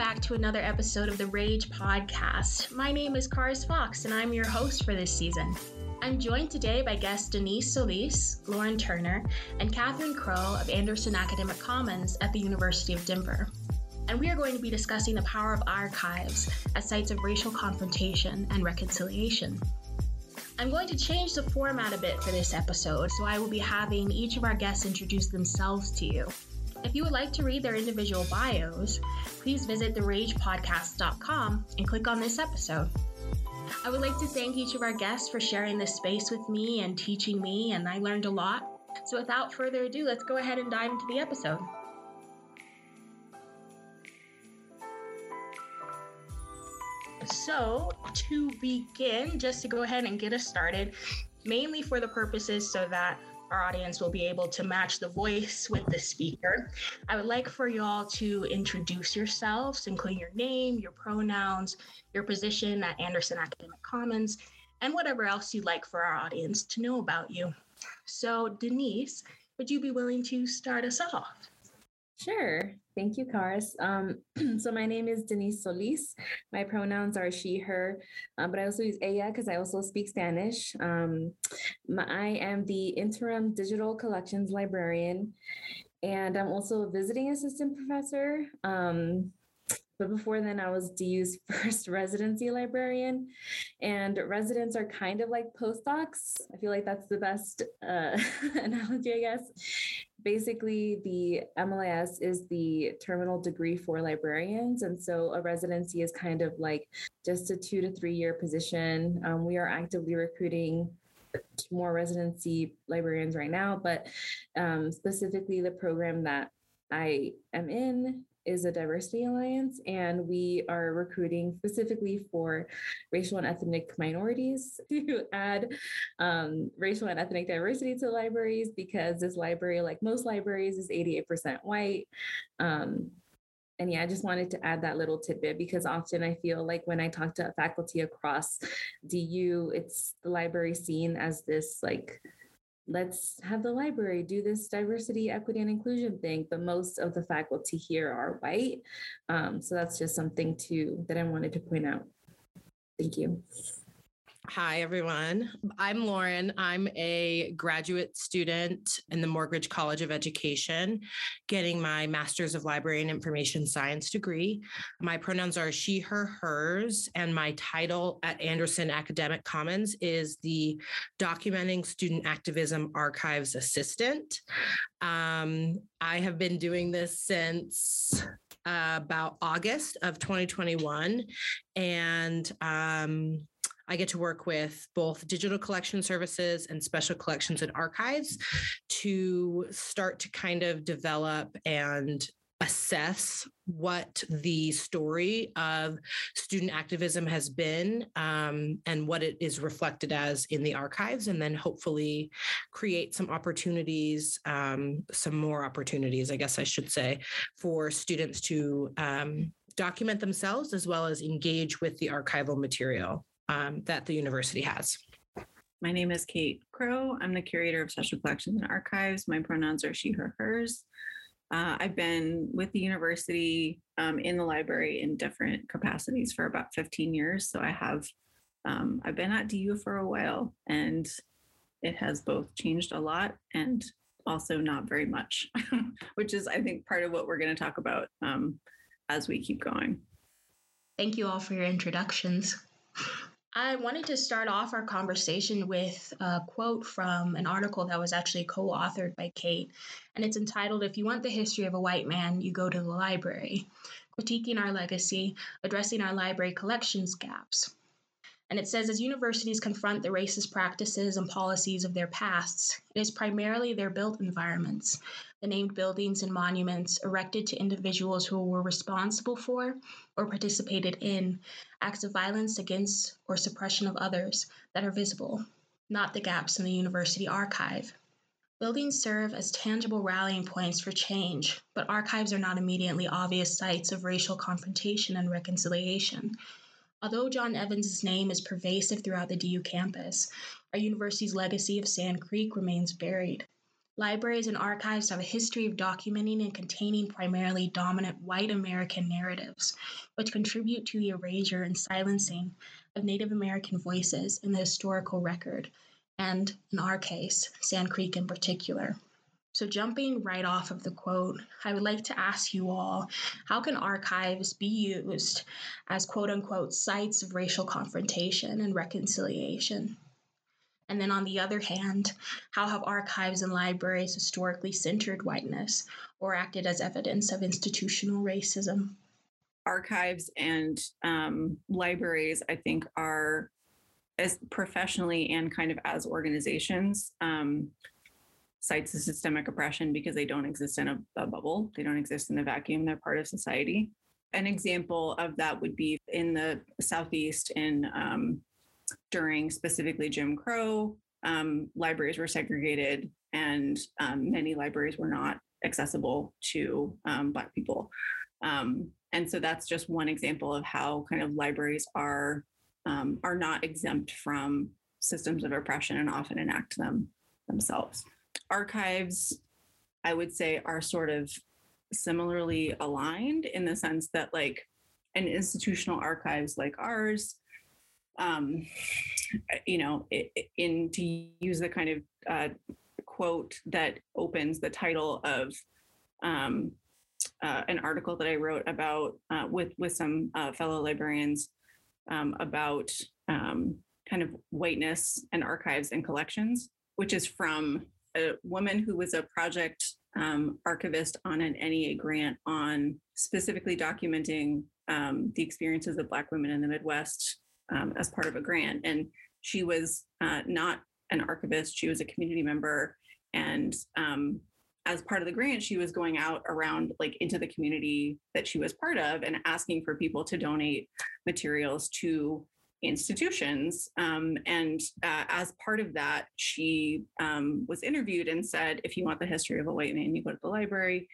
Back to another episode of the Rage Podcast. My name is Karis Fox, and I'm your host for this season. I'm joined today by guests Denise Solis, Lauren Turner, and Catherine Crow of Anderson Academic Commons at the University of Denver. And we are going to be discussing the power of archives as sites of racial confrontation and reconciliation. I'm going to change the format a bit for this episode, so I will be having each of our guests introduce themselves to you. If you would like to read their individual bios, please visit theragepodcast.com and click on this episode. I would like to thank each of our guests for sharing this space with me and teaching me, and I learned a lot. So, without further ado, let's go ahead and dive into the episode. So, to begin, just to go ahead and get us started, mainly for the purposes so that our audience will be able to match the voice with the speaker. I would like for you all to introduce yourselves, including your name, your pronouns, your position at Anderson Academic Commons, and whatever else you'd like for our audience to know about you. So, Denise, would you be willing to start us off? Sure. Thank you, Karis. Um, so my name is Denise Solis. My pronouns are she, her, um, but I also use ella because I also speak Spanish. Um, my, I am the interim digital collections librarian, and I'm also a visiting assistant professor. Um, but before then, I was DU's first residency librarian. And residents are kind of like postdocs. I feel like that's the best uh, analogy, I guess. Basically, the MLIS is the terminal degree for librarians. And so a residency is kind of like just a two to three year position. Um, we are actively recruiting more residency librarians right now, but um, specifically the program that I am in is a diversity alliance, and we are recruiting specifically for racial and ethnic minorities to add um, racial and ethnic diversity to libraries because this library, like most libraries, is 88% white. Um, and yeah, I just wanted to add that little tidbit because often I feel like when I talk to faculty across DU, it's the library seen as this like let's have the library do this diversity, equity, and inclusion thing. But most of the faculty here are white. Um, so that's just something too that I wanted to point out. Thank you. Hi, everyone. I'm Lauren. I'm a graduate student in the Morgridge College of Education, getting my Master's of Library and Information Science degree. My pronouns are she, her, hers, and my title at Anderson Academic Commons is the Documenting Student Activism Archives Assistant. Um, I have been doing this since uh, about August of 2021. And um, I get to work with both digital collection services and special collections and archives to start to kind of develop and assess what the story of student activism has been um, and what it is reflected as in the archives, and then hopefully create some opportunities, um, some more opportunities, I guess I should say, for students to um, document themselves as well as engage with the archival material um, that the university has. My name is Kate Crow. I'm the curator of special collections and archives. My pronouns are she, her, hers. Uh, I've been with the university um, in the library in different capacities for about 15 years. So I have, um, I've been at DU for a while and it has both changed a lot and also not very much, which is, I think, part of what we're going to talk about um, as we keep going. Thank you all for your introductions. I wanted to start off our conversation with a quote from an article that was actually co authored by Kate, and it's entitled If You Want the History of a White Man, You Go to the Library Critiquing Our Legacy, Addressing Our Library Collections Gaps. And it says as universities confront the racist practices and policies of their pasts, it is primarily their built environments, the named buildings and monuments erected to individuals who were responsible for or participated in acts of violence against or suppression of others that are visible, not the gaps in the university archive. Buildings serve as tangible rallying points for change, but archives are not immediately obvious sites of racial confrontation and reconciliation. Although John Evans' name is pervasive throughout the DU campus, our university's legacy of Sand Creek remains buried. Libraries and archives have a history of documenting and containing primarily dominant white American narratives, which contribute to the erasure and silencing of Native American voices in the historical record, and in our case, Sand Creek in particular. So, jumping right off of the quote, I would like to ask you all how can archives be used as quote unquote sites of racial confrontation and reconciliation? And then on the other hand, how have archives and libraries historically centered whiteness or acted as evidence of institutional racism? Archives and um, libraries, I think, are as professionally and kind of as organizations. Um, sites of systemic oppression because they don't exist in a, a, bubble. They don't exist in a vacuum. They're part of society. An example of that would be in the Southeast in um, during specifically Jim Crow, um, libraries were segregated and um, many libraries were not accessible to um, Black people. Um, and so that's just one example of how kind of libraries are um, are not exempt from systems of oppression and often enact them themselves. Archives, I would say, are sort of similarly aligned in the sense that like an institutional archives like ours um, you know, in to use the kind of uh, quote that opens the title of um, uh, an article that I wrote about uh, with with some uh, fellow librarians um, about um, kind of whiteness and archives and collections, which is from a woman who was a project um, archivist on an NEA grant on specifically documenting um, the experiences of Black women in the Midwest um, as part of a grant. And she was uh, not an archivist, she was a community member. And um, as part of the grant, she was going out around like into the community that she was part of and asking for people to donate materials to institutions. Um, and uh, as part of that, she um, was interviewed and said, if you want the history of a white man, you go to the library.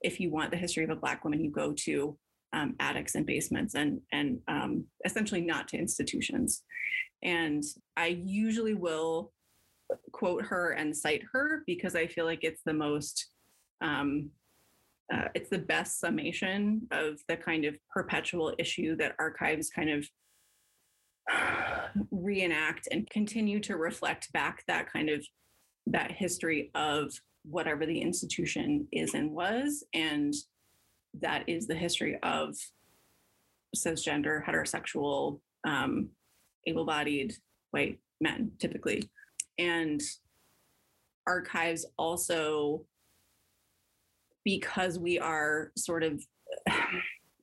If you want the history of a Black woman, you go to um, attics and basements and and um, essentially not to institutions. And I usually will quote her and cite her because I feel like it's the most um, uh, it's the best summation of the kind of perpetual issue that archives kind of reenact and continue to reflect back that kind of that history of whatever the institution is and was and that is the history of cisgender, heterosexual, um, able bodied white men, typically. And archives also, because we are sort of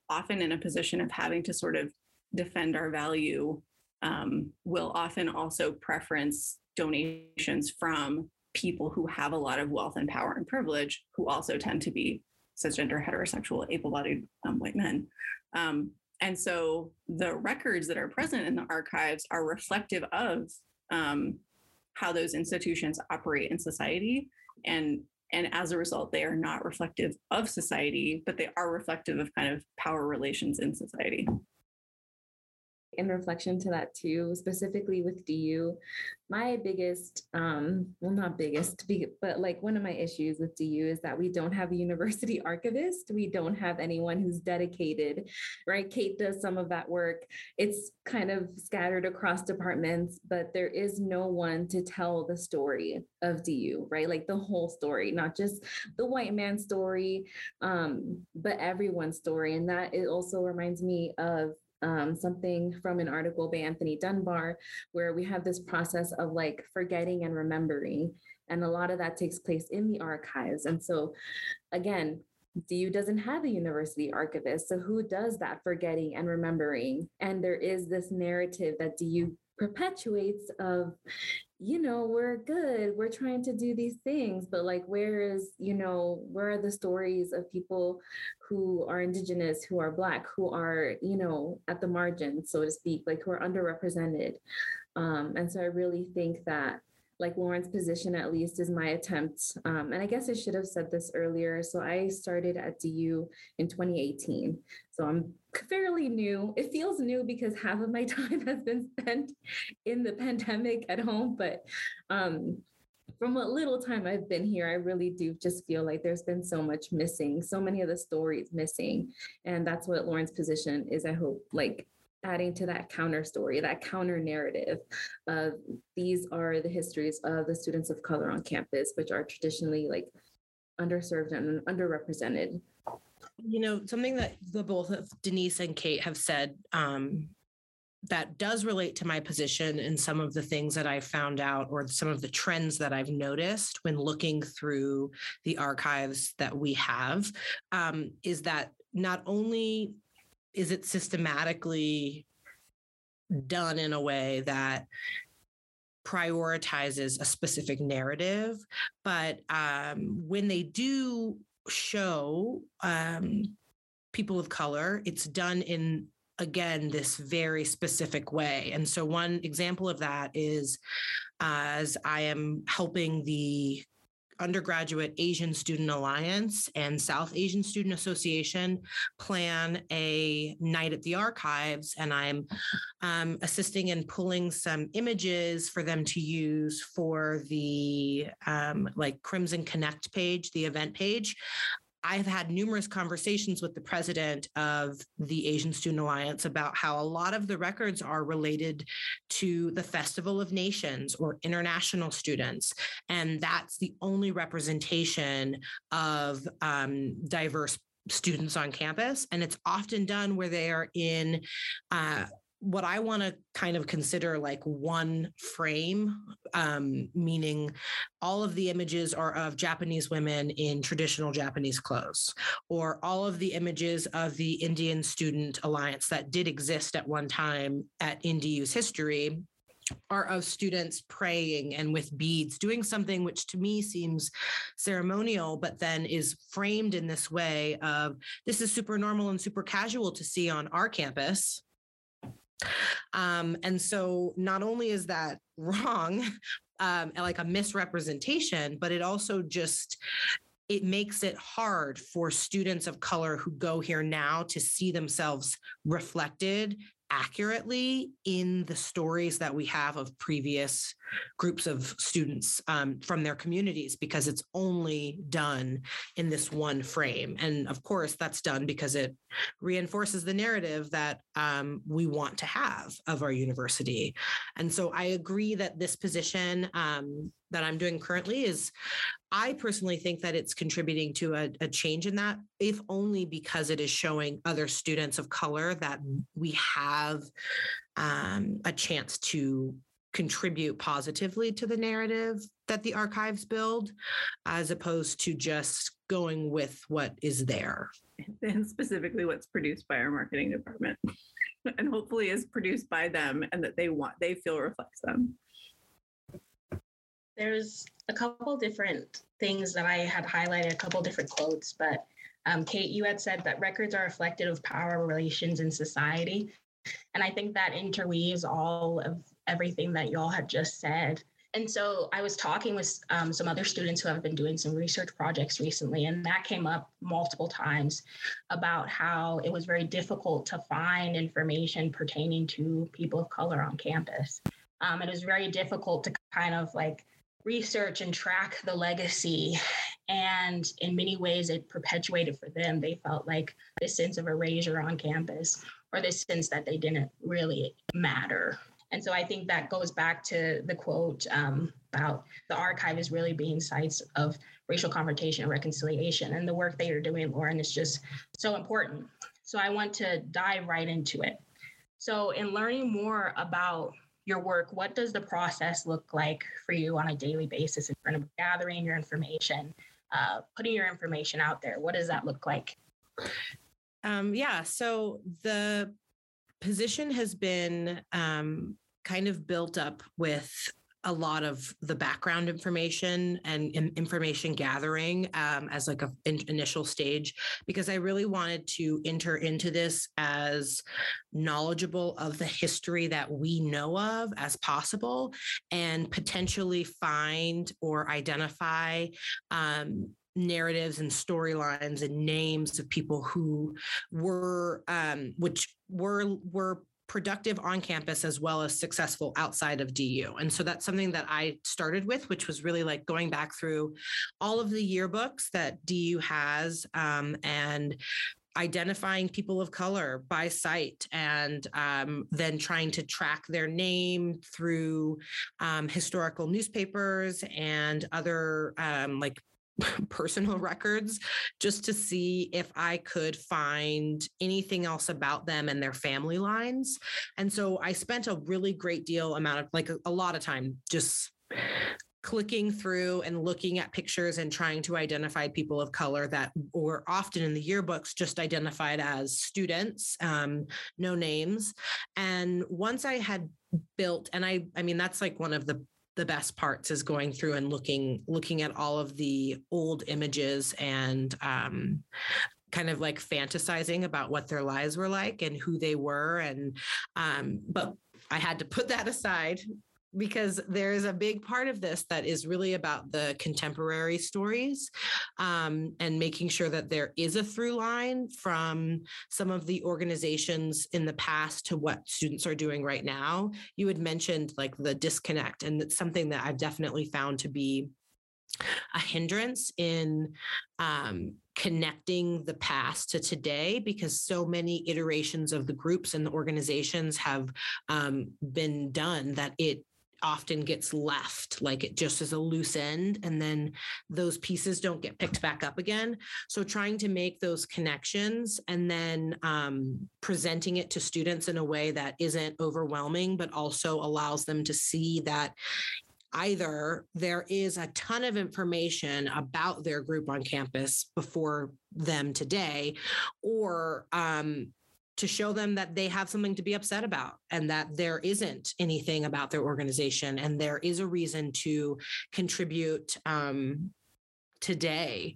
often in a position of having to sort of defend our value, um, will often also preference donations from people who have a lot of wealth and power and privilege, who also tend to be cisgender, heterosexual, able bodied um, white men. Um, and so the records that are present in the archives are reflective of um, how those institutions operate in society. And, and as a result, they are not reflective of society, but they are reflective of kind of power relations in society in reflection to that too, specifically with DU, my biggest, um, well, not biggest, but like one of my issues with DU is that we don't have a university archivist. We don't have anyone who's dedicated, right? Kate does some of that work. It's kind of scattered across departments, but there is no one to tell the story of DU, right? Like the whole story, not just the white man story, um, but everyone's story. And that it also reminds me of um, something from an article by Anthony Dunbar, where we have this process of like forgetting and remembering. And a lot of that takes place in the archives. And so, again, DU doesn't have a university archivist. So, who does that forgetting and remembering? And there is this narrative that DU perpetuates of you know we're good we're trying to do these things but like where is you know where are the stories of people who are indigenous who are black who are you know at the margin, so to speak like who are underrepresented? Um, and so i really think that like Lauren's position at least is my attempt. Um, and I guess I should have said this earlier. So I started at DU in 2018. So I'm fairly new. It feels new because half of my time has been spent in the pandemic at home, but um, from what little time I've been here, I really do just feel like there's been so much missing, so many of the stories missing. And that's what Lauren's position is, I hope, like adding to that counter story, that counter narrative of these are the histories of the students of color on campus, which are traditionally like underserved and underrepresented. You know, something that the both of Denise and Kate have said um, that does relate to my position and some of the things that I found out or some of the trends that I've noticed when looking through the archives that we have um, is that not only is it systematically done in a way that prioritizes a specific narrative? But um, when they do show um, people of color it's done in again this very specific way. And so one example of that is as i am helping the undergraduate asian student alliance and south asian student association plan a night at the archives and i'm um, assisting in pulling some images for them to use for the um, like crimson connect page the event page I've had numerous conversations with the president of the Asian Student Alliance about how a lot of the records are related to the Festival of Nations or international students. And that's the only representation of um, diverse students on campus. And it's often done where they are in uh, what I want to kind of consider like one frame, um, meaning all of the images are of Japanese women in traditional Japanese clothes, or all of the images of the Indian Student Alliance that did exist at one time at in DU's history are of students praying and with beads, doing something which to me seems ceremonial, but then is framed in this way of this is super normal and super casual to see on our campus um, and so not only is that wrong, um, like a misrepresentation, but it also just it makes it hard for students of color who go here now to see themselves reflected accurately in the stories that we have of previous groups of students um, from their communities because it's only done in this one frame. And of course, that's done because it reinforces the narrative that um, we want to have of our university. And so I agree that this position um, that I'm doing currently is I personally think that it's contributing to a, a, change in that, if only because it is showing other students of color that we have um, a chance to contribute positively to the narrative that the archives build, as opposed to just going with what is there. And specifically what's produced by our marketing department. and hopefully is produced by them and that they want they feel reflects them. There's a couple different things that I had highlighted, a couple different quotes, but um, Kate, you had said that records are reflective of power relations in society. And I think that interweaves all of everything that y'all had just said. And so I was talking with um, some other students who have been doing some research projects recently, and that came up multiple times about how it was very difficult to find information pertaining to people of color on campus. Um, it was very difficult to kind of like research and track the legacy. And in many ways, it perpetuated for them. They felt like this sense of erasure on campus or this sense that they didn't really matter. And so I think that goes back to the quote um, about the archive is really being sites of racial confrontation and reconciliation. And the work that you're doing, Lauren, is just so important. So I want to dive right into it. So, in learning more about your work, what does the process look like for you on a daily basis in front of gathering your information, uh, putting your information out there? What does that look like? Um, yeah, so the position has been um, kind of built up with a lot of the background information and information gathering um, as like a in- initial stage because i really wanted to enter into this as knowledgeable of the history that we know of as possible and potentially find or identify um, narratives and storylines and names of people who were um, which were were productive on campus as well as successful outside of DU. And so that's something that I started with, which was really like going back through all of the yearbooks that DU has um, and identifying people of color by sight and um, then trying to track their name through um, historical newspapers and other um, like personal records just to see if I could find anything else about them and their family lines. And so I spent a really great deal amount of like a, a lot of time just clicking through and looking at pictures and trying to identify people of color that were often in the yearbooks just identified as students um, no names and once i had built and i i mean that's like one of the the best parts is going through and looking looking at all of the old images and um, kind of like fantasizing about what their lives were like and who they were and um, but i had to put that aside because there's a big part of this that is really about the contemporary stories um, and making sure that there is a through line from some of the organizations in the past to what students are doing right now. You had mentioned like the disconnect, and it's something that I've definitely found to be a hindrance in um, connecting the past to today because so many iterations of the groups and the organizations have um, been done that it often gets left like it just as a loose end and then those pieces don't get picked back up again. So trying to make those connections and then um, presenting it to students in a way that isn't overwhelming but also allows them to see that either there is a ton of information about their group on campus before them today or um, to show them that they have something to be upset about and that there isn't anything about their organization and there is a reason to contribute um, today.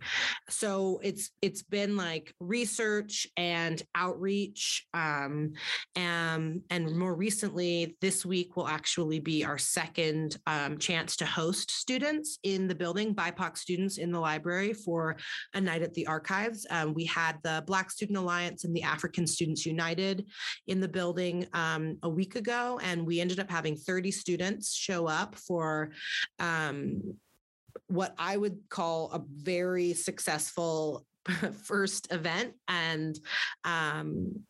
So it's it's been like research and outreach um, and and more recently this week will actually be our second um, chance to host students in the building bipoc students in the library for a night at the archives. Um, we had the black student alliance and the african students united in the building um, a week ago and we ended up having 30 students show up for um, what I would call a very successful first event. And um,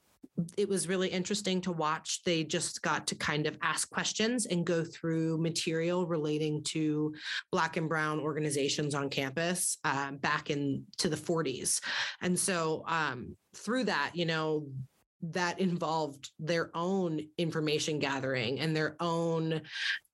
it was really interesting to watch. They just got to kind of ask questions and go through material relating to Black and Brown organizations on campus uh, back in to the 40s. And so um, through that, you know, that involved their own information gathering and their own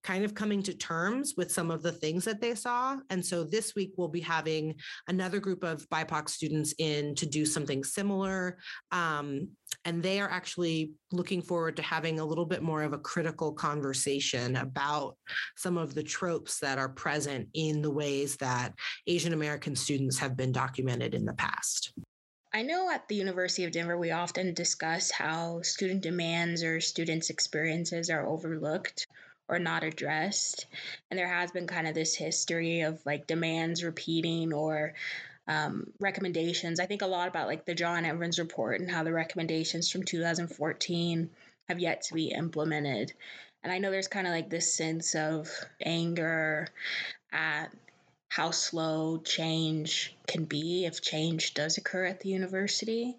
kind of coming to terms with some of the things that they saw. And so this week we'll be having another group of BIPOC students in to do something similar. Um, and they are actually looking forward to having a little bit more of a critical conversation about some of the tropes that are present in the ways that Asian American students have been documented in the past. I know at the University of Denver, we often discuss how student demands or students' experiences are overlooked or not addressed. And there has been kind of this history of like demands repeating or um, recommendations. I think a lot about like the John Evans report and how the recommendations from 2014 have yet to be implemented. And I know there's kind of like this sense of anger at how slow change can be if change does occur at the university.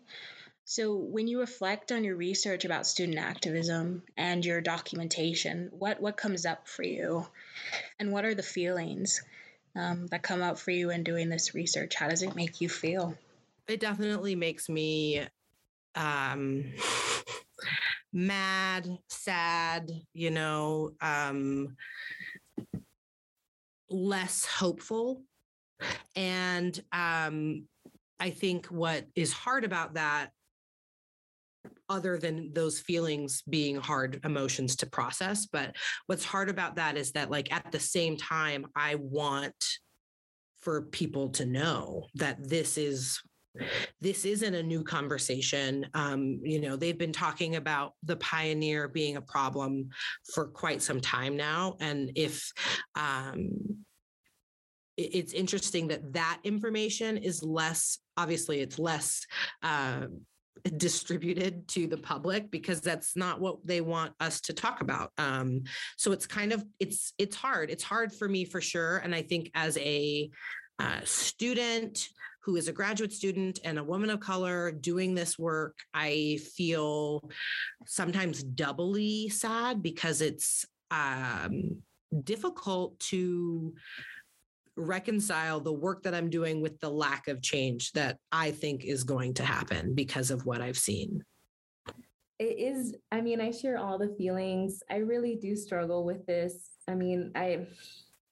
So, when you reflect on your research about student activism and your documentation, what, what comes up for you? And what are the feelings um, that come up for you in doing this research? How does it make you feel? It definitely makes me um, mad, sad, you know, um, less hopeful. And um, I think what is hard about that other than those feelings being hard emotions to process. But what's hard about that is that, like, at the same time, I want for people to know that this is this isn't a new conversation. Um, you know, they've been talking about the pioneer being a problem for quite some time now. And if um, it's interesting that that information is less obviously it's less uh, distributed to the public because that's not what they want us to talk about. Um, so it's kind of it's it's hard. It's hard for me for sure. And i think as a uh, student who is a graduate student and a woman of color doing this work i feel sometimes doubly sad because it's um, difficult to reconcile the work that I'm doing with the lack of change that I think is going to happen because of what I've seen. It is, I mean, I share all the feelings. I really do struggle with this. I mean, I,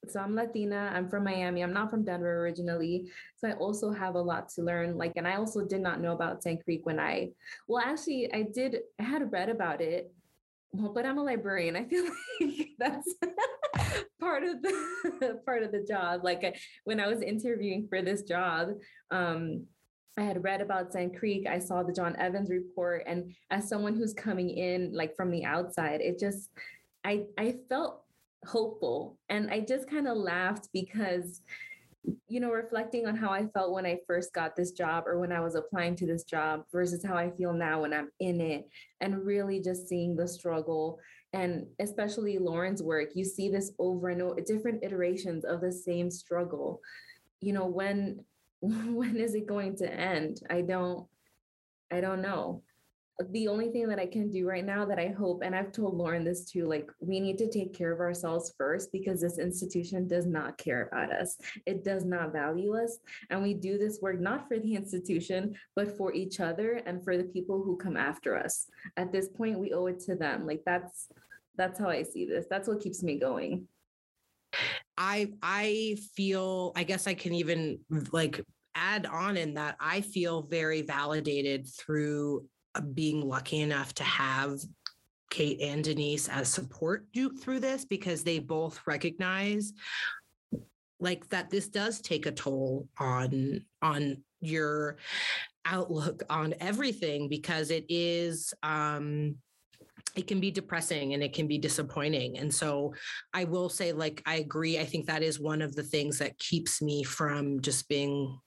so I'm Latina, I'm from Miami, I'm not from Denver originally. So I also have a lot to learn. Like, and I also did not know about Sand Creek when I, well, actually, I did, I had read about it well, but I'm a librarian. I feel like that's part of the part of the job. Like when I was interviewing for this job, um, I had read about Sand Creek. I saw the John Evans report, and as someone who's coming in like from the outside, it just I I felt hopeful, and I just kind of laughed because you know, reflecting on how I felt when I first got this job or when I was applying to this job versus how I feel now when I'm in it, and really just seeing the struggle and especially Lauren's work, you see this over and over, different iterations of the same struggle. You know, when when is it going to end? I don't I don't know the only thing that I can do right now that I hope, and I've told Lauren this too, like we need to take care of ourselves first because this institution does not care about us. It does not value us. And we do this work not for the institution, but for each other and for the people who come after us. At this point, we owe it to them. Like that's that's how I see this. That's what keeps me going. I I feel I guess I can even like add on in that I feel very validated through being lucky enough to have Kate and Denise as support Duke through this because they both recognize like that this does take a toll on on your outlook on everything because it is um it can be depressing and it can be disappointing. And so i will say like i agree. I think that is one of the things that keeps me from just being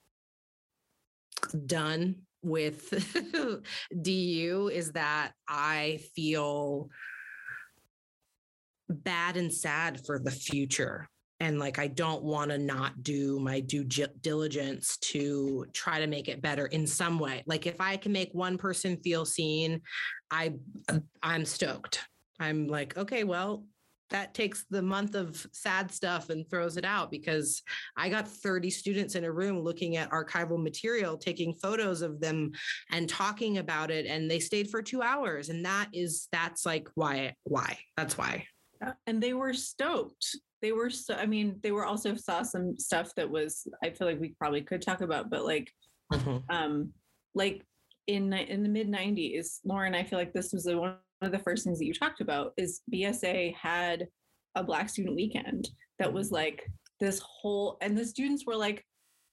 done with DU is that I feel bad and sad for the future. And like, I don't want to not do my due diligence to try to make it better in some way. Like, if I can make one person feel seen, I I'm stoked. I'm like, okay, well, that takes the month of sad stuff and throws it out because I got 30 students in a room looking at archival material, taking photos of them and talking about it. And they stayed for two hours. And that is, that's like why, why, that's why. And they were stoked. They were so, I mean, they were also saw some stuff that was, I feel like we probably could talk about, but like, mm-hmm. um, like in, in the mid 90s, Lauren, I feel like this was the one one of the first things that you talked about is BSA had a Black Student Weekend that was like this whole, and the students were like,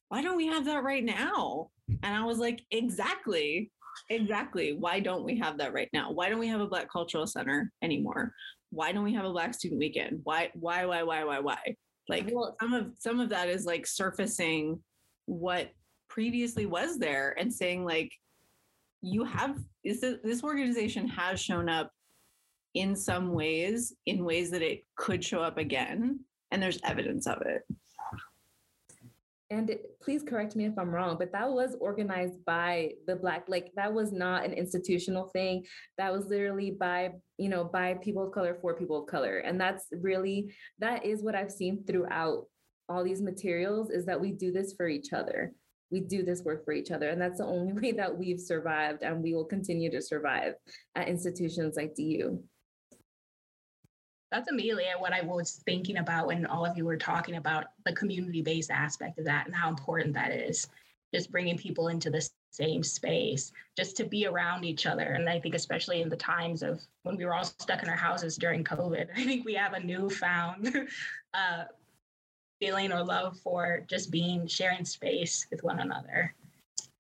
why don't we have that right now? And I was like, exactly, exactly. Why don't we have that right now? Why don't we have a Black Cultural Center anymore? Why don't we have a Black Student Weekend? Why, why, why, why, why, why? Like well, some of some of that is like surfacing what previously was there and saying like you have this, this organization has shown up in some ways in ways that it could show up again and there's evidence of it. And please correct me if i'm wrong but that was organized by the black like that was not an institutional thing. That was literally by you know by people of color for people of color. And that's really that is what i've seen throughout all these materials is that we do this for each other we do this work for each other. And that's the only way that we've survived and we will continue to survive at institutions like DU. That's Amelia, what I was thinking about when all of you were talking about the community based aspect of that and how important that is. Just bringing people into the same space, just to be around each other. And I think, especially in the times of when we were all stuck in our houses during COVID, I think we have a newfound uh, feeling or love for just being sharing space with one another.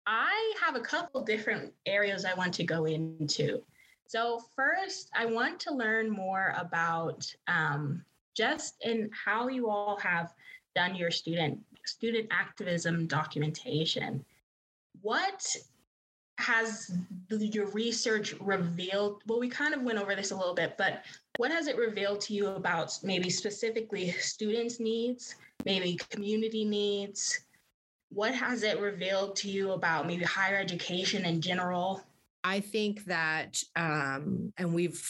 I have a couple different areas I want to go into. So, first, I want to learn more about um, just in how you all have done your student student activism documentation. What has your research revealed? Well, we kind of went over this a little bit, but what has it revealed to you about maybe specifically students' needs, maybe community needs? What has it revealed to you about maybe higher education in general? I think that, um, and we've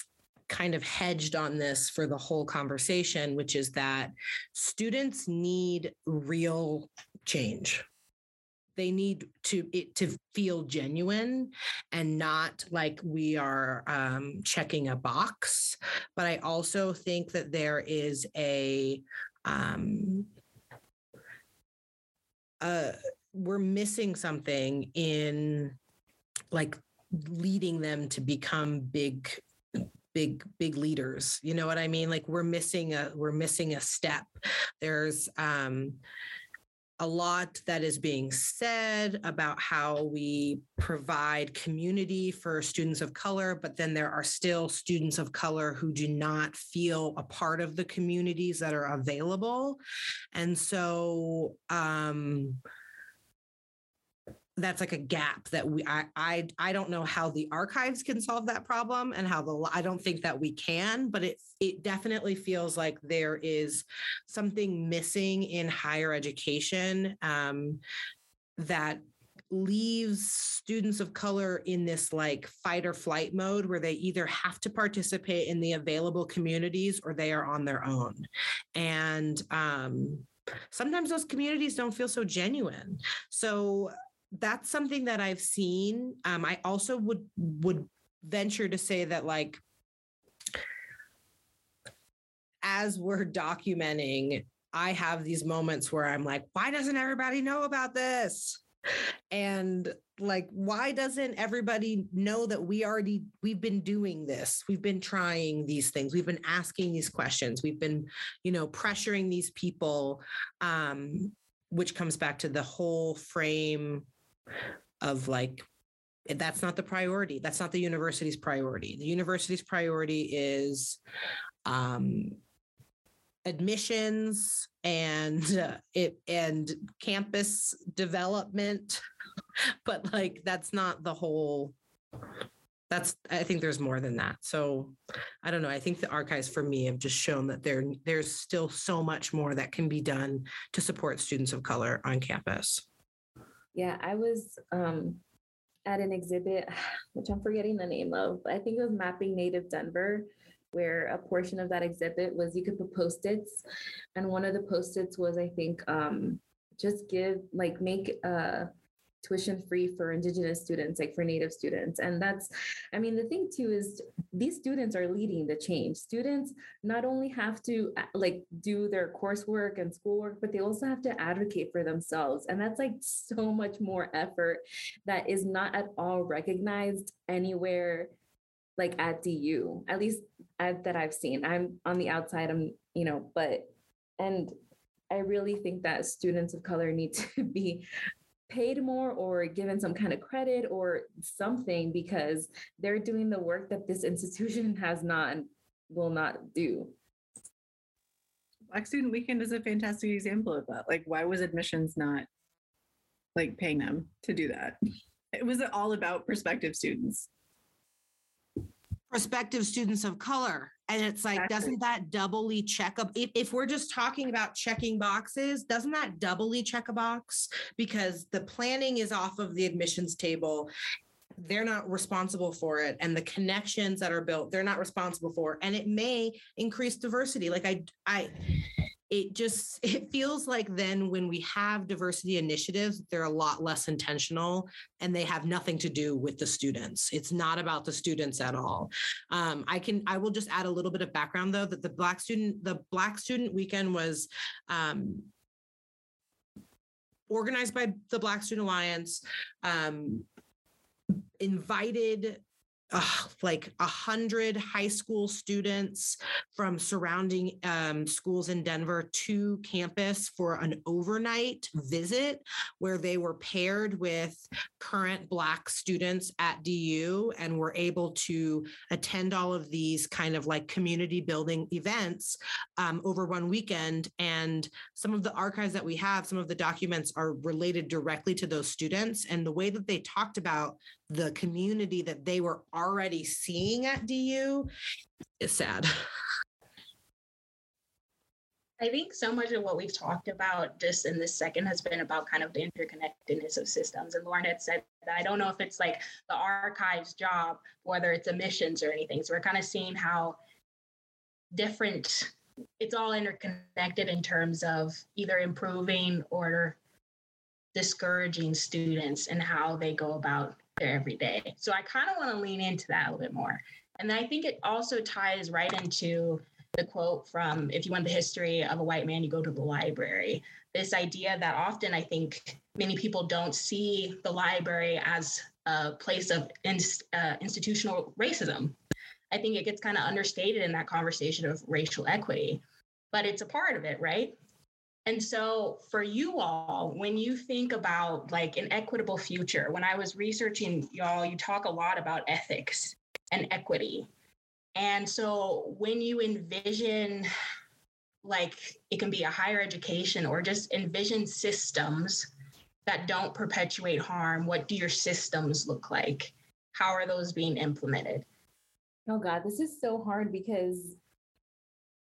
kind of hedged on this for the whole conversation, which is that students need real change. They need to it to feel genuine and not like we are um, checking a box. But I also think that there is a um, uh, we're missing something in like leading them to become big big big leaders. You know what i mean? Like we're missing a we're missing a step. There's um a lot that is being said about how we provide community for students of color, but then there are still students of color who do not feel a part of the communities that are available. And so, um, that's like a gap that we I, I I don't know how the archives can solve that problem and how the I don't think that we can but it it definitely feels like there is something missing in higher education um, that leaves students of color in this like fight or flight mode where they either have to participate in the available communities or they are on their own. And um, sometimes those communities don't feel so genuine. So that's something that I've seen. Um, I also would would venture to say that like as we're documenting, I have these moments where I'm like, why doesn't everybody know about this? And like, why doesn't everybody know that we already we've been doing this? We've been trying these things. We've been asking these questions. We've been, you know, pressuring these people, um, which comes back to the whole frame of like that's not the priority that's not the university's priority. The university's priority is um, admissions and uh, it and campus development but like that's not the whole that's i think there's more than that. So i don't know i think the archives for me have just shown that there there's still so much more that can be done to support students of color on campus yeah, I was um, at an exhibit, which I'm forgetting the name of. I think it was Mapping Native Denver, where a portion of that exhibit was you could put post-its, and one of the post-its was I think um, just give like make uh, tuition free for indigenous students like for native students. And that's i mean the thing too is these students are leading the change. Students not only have to uh, like do their coursework and schoolwork but they also have to advocate for themselves. And that's like so much more effort that is not at all recognized anywhere like at du at least at, that i've seen. I'm on the outside i'm you know but and I really think that students of color need to be paid more or given some kind of credit or something because they're doing the work that this institution has not and will not do. Black Student Weekend is a fantastic example of that. Like, why was admissions not like paying them to do that? It was all about prospective students. Prospective students of color. And it's like, exactly. doesn't that doubly check up? If, if we're just talking about checking boxes, doesn't that doubly check a box? Because the planning is off of the admissions table. They're not responsible for it. And the connections that are built, they're not responsible for. And it may increase diversity. Like I, I, it just it feels like then when we have diversity initiatives they're a lot less intentional and they have nothing to do with the students. It's not about the students at all. Um, i can i will just add a little bit of background though that the black student the black student weekend was um, organized by the black student alliance um, invited like a hundred high school students from surrounding um, schools in Denver to campus for an overnight visit where they were paired with current Black students at DU and were able to attend all of these kind of like community building events um, over one weekend. And some of the archives that we have, some of the documents are related directly to those students. And the way that they talked about the community that they were already seeing at DU is sad. I think so much of what we've talked about just in this second has been about kind of the interconnectedness of systems. And Lauren had said that I don't know if it's like the archives job, whether it's emissions or anything. So we're kind of seeing how different it's all interconnected in terms of either improving or discouraging students and how they go about their everyday. So I kind of want to lean into that a little bit more. And I think it also ties right into the quote from if you want the history of a white man, you go to the library. This idea that often I think many people don't see the library as a place of uh, institutional racism. I think it gets kind of understated in that conversation of racial equity, but it's a part of it, right? And so for you all, when you think about like an equitable future, when I was researching y'all, you talk a lot about ethics and equity. And so when you envision like it can be a higher education or just envision systems that don't perpetuate harm, what do your systems look like? How are those being implemented? Oh God, this is so hard because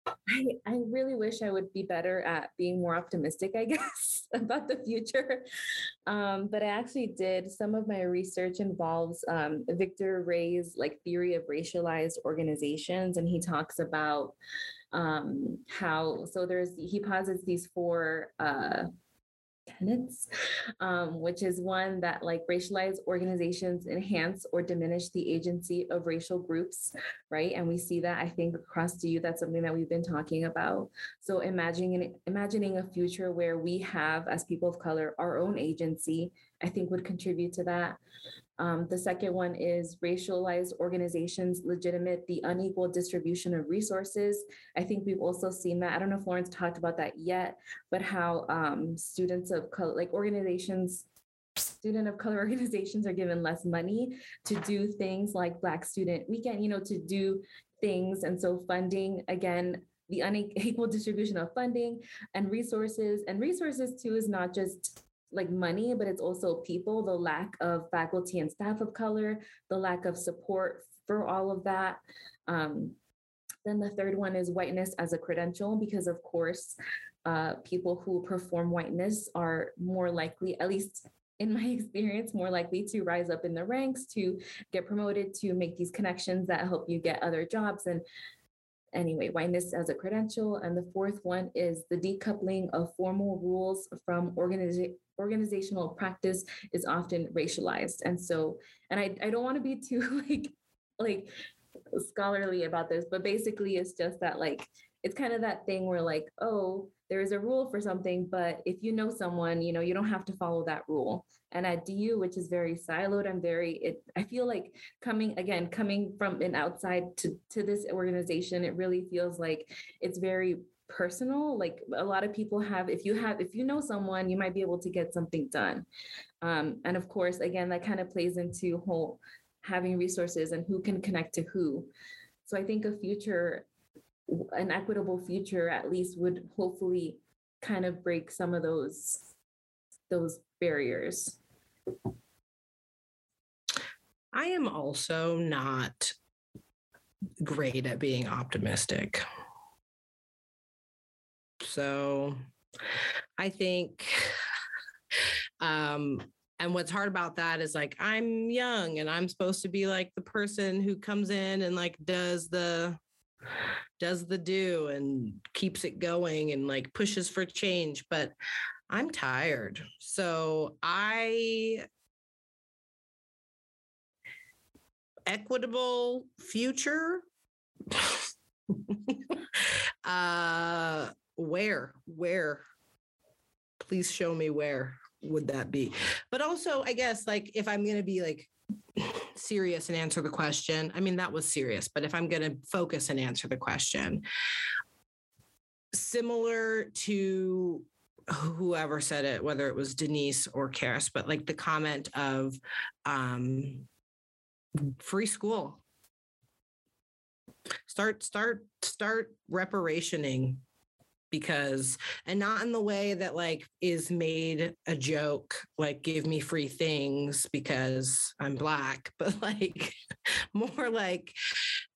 I, I really wish I would be better at being more optimistic, I guess, about the future. Um, but I actually did. Some of my research involves um, Victor Ray's like theory of racialized organizations, and he talks about um, how so there's he posits these four uh, tenets, um, which is one that like racialized organizations enhance or diminish the agency of racial groups, right? And we see that I think across to you, that's something that we've been talking about. So imagining imagining a future where we have, as people of color, our own agency, I think would contribute to that. Um, the second one is racialized organizations legitimate the unequal distribution of resources. I think we've also seen that. I don't know if Lauren's talked about that yet, but how um, students of color, like organizations, student of color organizations are given less money to do things like Black Student Weekend, you know, to do things. And so funding, again, the unequal distribution of funding and resources. And resources too is not just like money, but it's also people, the lack of faculty and staff of color, the lack of support for all of that. Um, then the third one is whiteness as a credential, because of course, uh, people who perform whiteness are more likely, at least in my experience, more likely to rise up in the ranks, to get promoted, to make these connections that help you get other jobs. And anyway, whiteness as a credential. And the fourth one is the decoupling of formal rules from organiza- organizational practice is often racialized. And so, and I, I don't want to be too like, like scholarly about this, but basically it's just that like, it's kind of that thing where like, oh, there is a rule for something, but if you know someone, you know, you don't have to follow that rule. And at DU, which is very siloed, I'm very, it, I feel like coming again, coming from an outside to, to this organization, it really feels like it's very personal. Like a lot of people have if you have if you know someone you might be able to get something done. Um, and of course again that kind of plays into whole having resources and who can connect to who. So i think a future an equitable future at least would hopefully kind of break some of those those barriers. I am also not great at being optimistic. So I think um and what's hard about that is like I'm young and I'm supposed to be like the person who comes in and like does the does the do and keeps it going and like pushes for change but I'm tired. So I equitable future? Uh where where? Please show me where would that be? But also i guess like if i'm going to be like serious and answer the question. I mean that was serious but if i'm going to focus and answer the question similar to whoever said it whether it was denise or karis but like the comment of um free school. Start start start reparationing because and not in the way that like is made a joke like give me free things because i'm black but like more like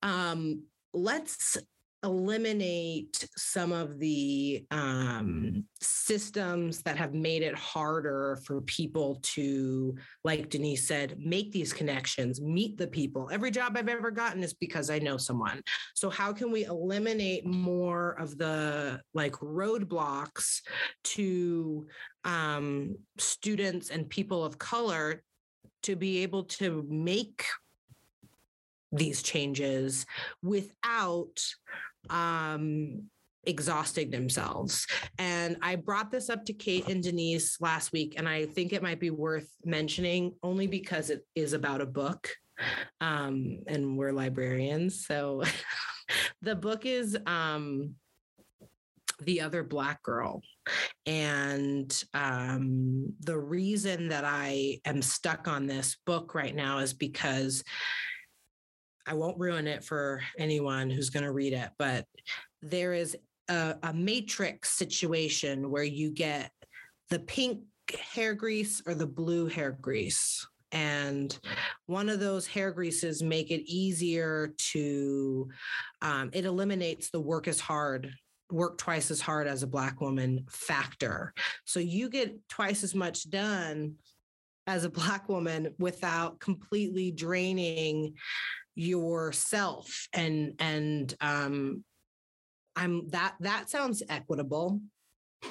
um let's eliminate some of the um, systems that have made it harder for people to, like Denise said, make these connections, meet the people. Every job I've ever gotten is because I know someone. So, how can we eliminate more of the like roadblocks to um, students and people of color to be able to make these changes without um, exhausting themselves. And I brought this up to Kate and Denise last week, and I think it might be worth mentioning only because it is about a book. Um, and we're librarians. So the book is um, The Other Black Girl. And um, the reason that I am stuck on this book right now is because I won't ruin it for anyone who's going to read it, but there is a, a matrix situation where you get the pink hair grease or the blue hair grease. And one of those hair greases make it easier to um, it eliminates the work is hard work twice as hard as a black woman factor. So you get twice as much done as a black woman without completely draining yourself and and um i'm that that sounds equitable.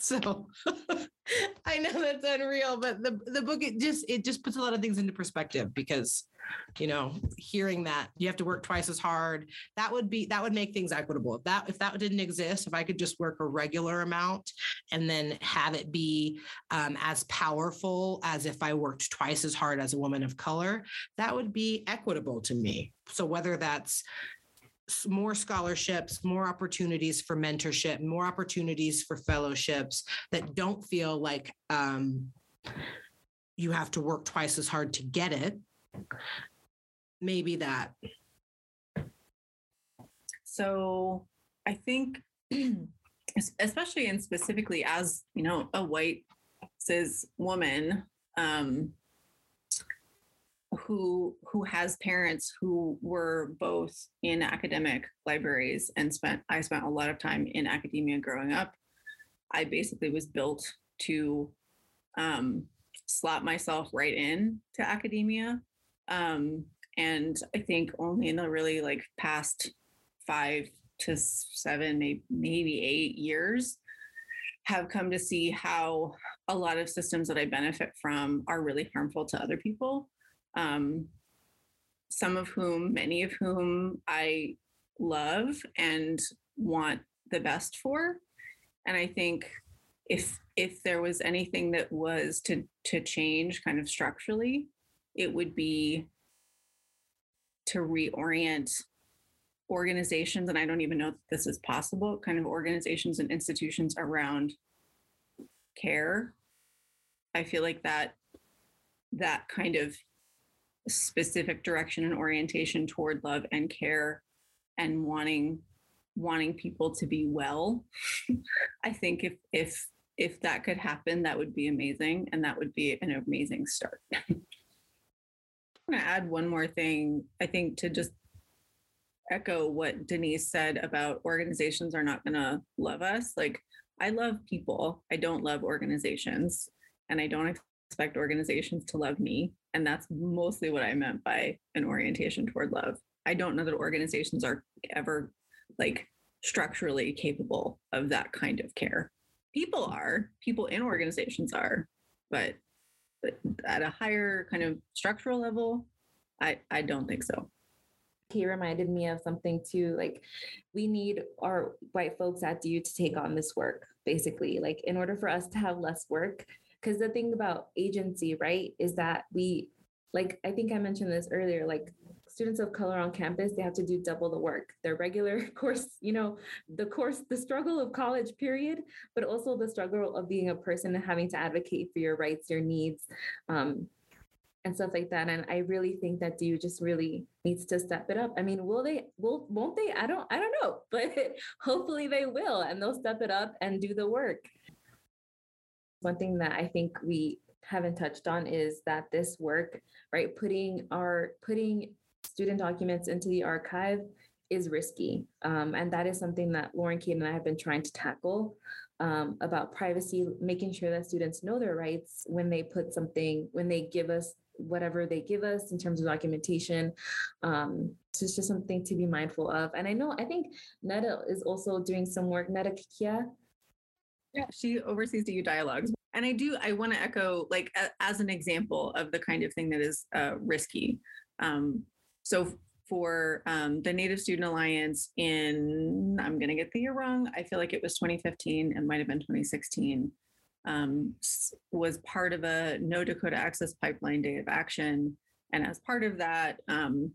So I know that's unreal, but the the book it just it just puts a lot of things into perspective because you know hearing that you have to work twice as hard that would be that would make things equitable if that if that didn't exist if i could just work a regular amount and then have it be um, as powerful as if i worked twice as hard as a woman of color that would be equitable to me so whether that's more scholarships, more opportunities for mentorship, more opportunities for fellowships that don't feel like um, you have to work twice as hard to get it. Maybe that. So I think, especially and specifically as you know, a white cis woman, um, who who has parents who were both in academic libraries and spent I spent a lot of time in academia growing up. I basically was built to um, slot myself right in to academia. Um, and I think only in the really like past five to seven, maybe, maybe eight years, have come to see how a lot of systems that I benefit from are really harmful to other people um, some of whom, many of whom I love and want the best for. And I think if if there was anything that was to to change kind of structurally, it would be to reorient organizations, and I don't even know if this is possible, kind of organizations and institutions around care. I feel like that that kind of specific direction and orientation toward love and care and wanting wanting people to be well i think if if if that could happen that would be amazing and that would be an amazing start going to add one more thing i think to just echo what denise said about organizations are not going to love us like i love people i don't love organizations and i don't expect organizations to love me. And that's mostly what I meant by an orientation toward love. I don't know that organizations are ever like structurally capable of that kind of care. People are, people in organizations are, but, but at a higher kind of structural level, I, I don't think so. He reminded me of something too. Like, we need our white folks at DU to take on this work, basically. Like, in order for us to have less work, because the thing about agency, right, is that we, like, I think I mentioned this earlier, like, students of color on campus, they have to do double the work. Their regular course, you know, the course, the struggle of college, period, but also the struggle of being a person and having to advocate for your rights, your needs. Um, and stuff like that. And I really think that DU just really needs to step it up. I mean, will they? Will won't they? I don't. I don't know, but hopefully they will, and they'll step it up and do the work. One thing that I think we haven't touched on is that this work, right, putting our putting student documents into the archive is risky. Um, and that is something that Lauren Kate and I have been trying to tackle um, about privacy, making sure that students know their rights when they put something, when they give us whatever they give us in terms of documentation. Um, so it's just something to be mindful of. And I know, I think Netta is also doing some work, Netta Kikia. Yeah, she oversees DU dialogues. And I do, I want to echo, like, a, as an example of the kind of thing that is uh, risky. Um, so for um, the Native Student Alliance in, I'm going to get the year wrong. I feel like it was 2015. It might have been 2016. Um, was part of a No Dakota Access Pipeline Day of Action. And as part of that, um,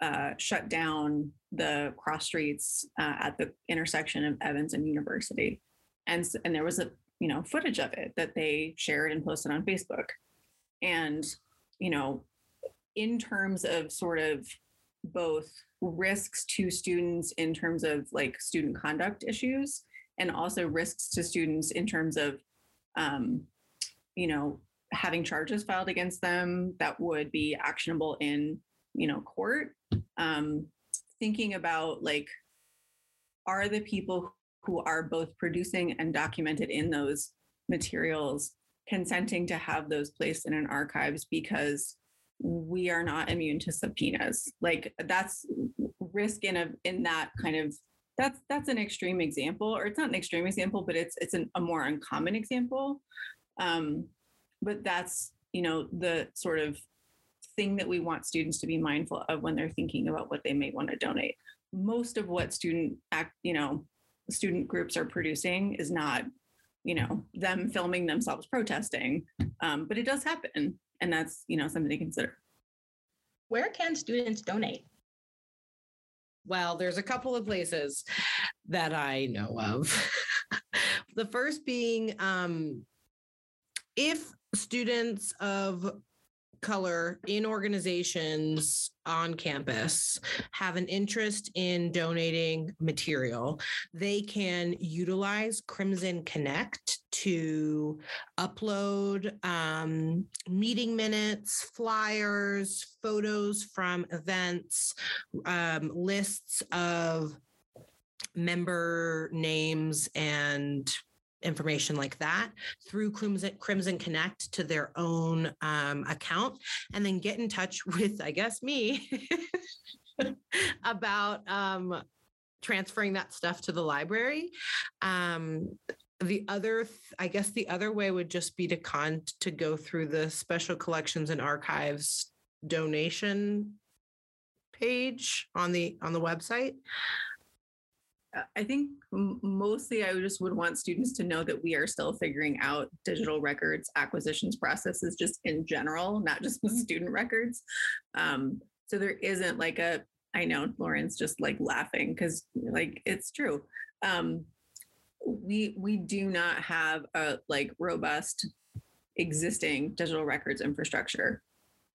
uh, shut down the cross streets uh, at the intersection of Evans and University. And, and there was a, you know, footage of it that they shared and posted on Facebook. And, you know, in terms of sort of both risks to students in terms of like student conduct issues and also risks to students in terms of um, you know having charges filed against them that would be actionable in you know court. Um, thinking about like are the people who are both producing and documented in those materials consenting to have those placed in an archives because we are not immune to subpoenas. Like that's risk in a in that kind of that's that's an extreme example, or it's not an extreme example, but it's it's an, a more uncommon example. Um, but that's you know the sort of thing that we want students to be mindful of when they're thinking about what they may want to donate. Most of what student act, you know, student groups are producing is not, you know, them filming themselves protesting, um, but it does happen and that's you know something to consider. Where can students donate? Well there's a couple of places that i know of. The first being um, if students of color in organizations on campus have an interest in donating material, they can utilize Crimson Connect to upload um, meeting minutes, flyers, photos from events, um, lists of member names and information like that through Crimson, Crimson Connect to their own um, account and then get in touch with, I guess, me about um, transferring that stuff to the library. Um, the other i guess the other way would just be to con to go through the special collections and archives donation page on the on the website I think mostly I just would want students to know that we are still figuring out digital records acquisitions processes just in general, not just with mm-hmm. student records. Um, so there isn't like a, I know Lauren's just like laughing because like it's true. Um, we we do not have a like robust existing digital records infrastructure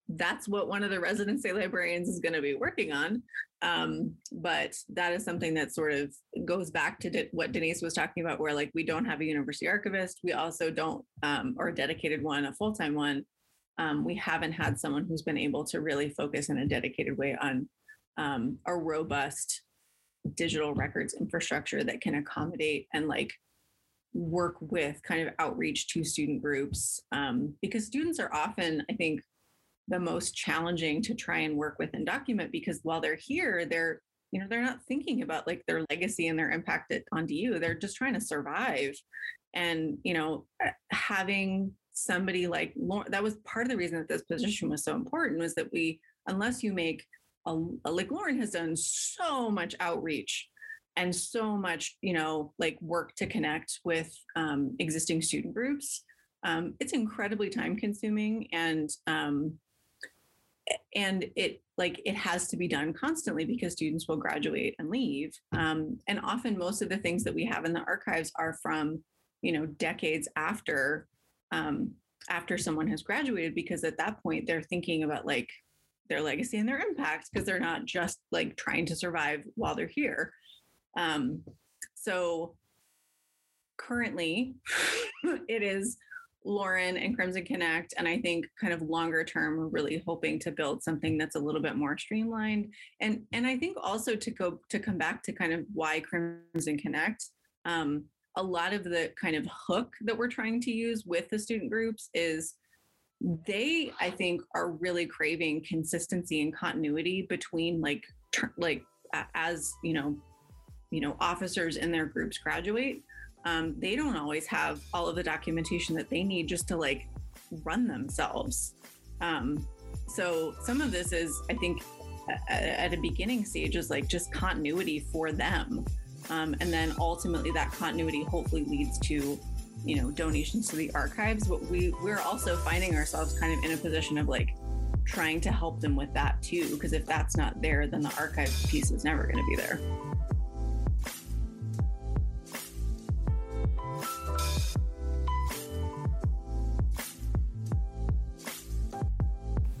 that's what one of the residency librarians is going to be working on. Um, but that is something that sort of goes back to de- what Denise was talking about, where like we don't have a university archivist. We also don't, um, or a dedicated one, a full time one. Um, we haven't had someone who's been able to really focus in a dedicated way on um, a robust digital records infrastructure that can accommodate and like work with kind of outreach to student groups um, because students are often i think the most challenging to try and work with and document because while they're here, they're you know they're not thinking about like their legacy and their impact on you. They're just trying to survive, and you know uh, having somebody like that was part of the reason that this position was so important was that we unless you make like Lauren has done so much outreach and so much you know like work to connect with um, existing student groups. Um, it's incredibly time consuming and um, and it like it has to be done constantly because students will graduate and leave. Um, and often most of the things that we have in the archives are from you know decades after um, after someone has graduated because at that point they're thinking about like their legacy and their impact because they're not just like trying to survive while they're here um, so currently it is Lauren and Crimson Connect. And I think kind of longer term, we're really hoping to build something that's a little bit more streamlined. And and I think also to go to come back to kind of why Crimson Connect. Um, a lot of the kind of hook that we're trying to use with the student groups is they i think are really craving consistency and continuity between like like as you know you know officers in their groups graduate um, they don't always have all of the documentation that they need just to like run themselves. Um, so some of this is, I think, at a beginning stage is like just continuity for them. Um, and then ultimately that continuity hopefully leads to you know donations to the archives but we we're also finding ourselves kind of in a position of like trying to help them with that too because if that's not there then the archive piece is never going to be there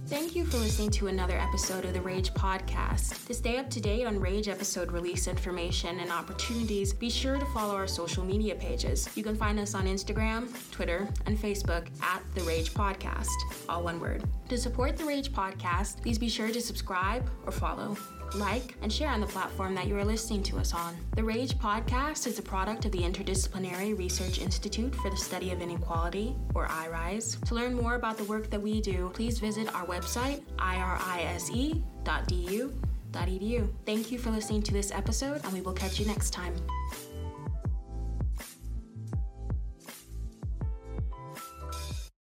Thank you for listening to another episode of the Rage Podcast. To stay up to date on Rage episode release information and opportunities, be sure to follow our social media pages. You can find us on Instagram, Twitter, and Facebook at The Rage Podcast, all one word. To support The Rage Podcast, please be sure to subscribe or follow like, and share on the platform that you are listening to us on. The Rage podcast is a product of the Interdisciplinary Research Institute for the Study of Inequality, or IRISE. To learn more about the work that we do, please visit our website, irise.du.edu. Thank you for listening to this episode, and we will catch you next time.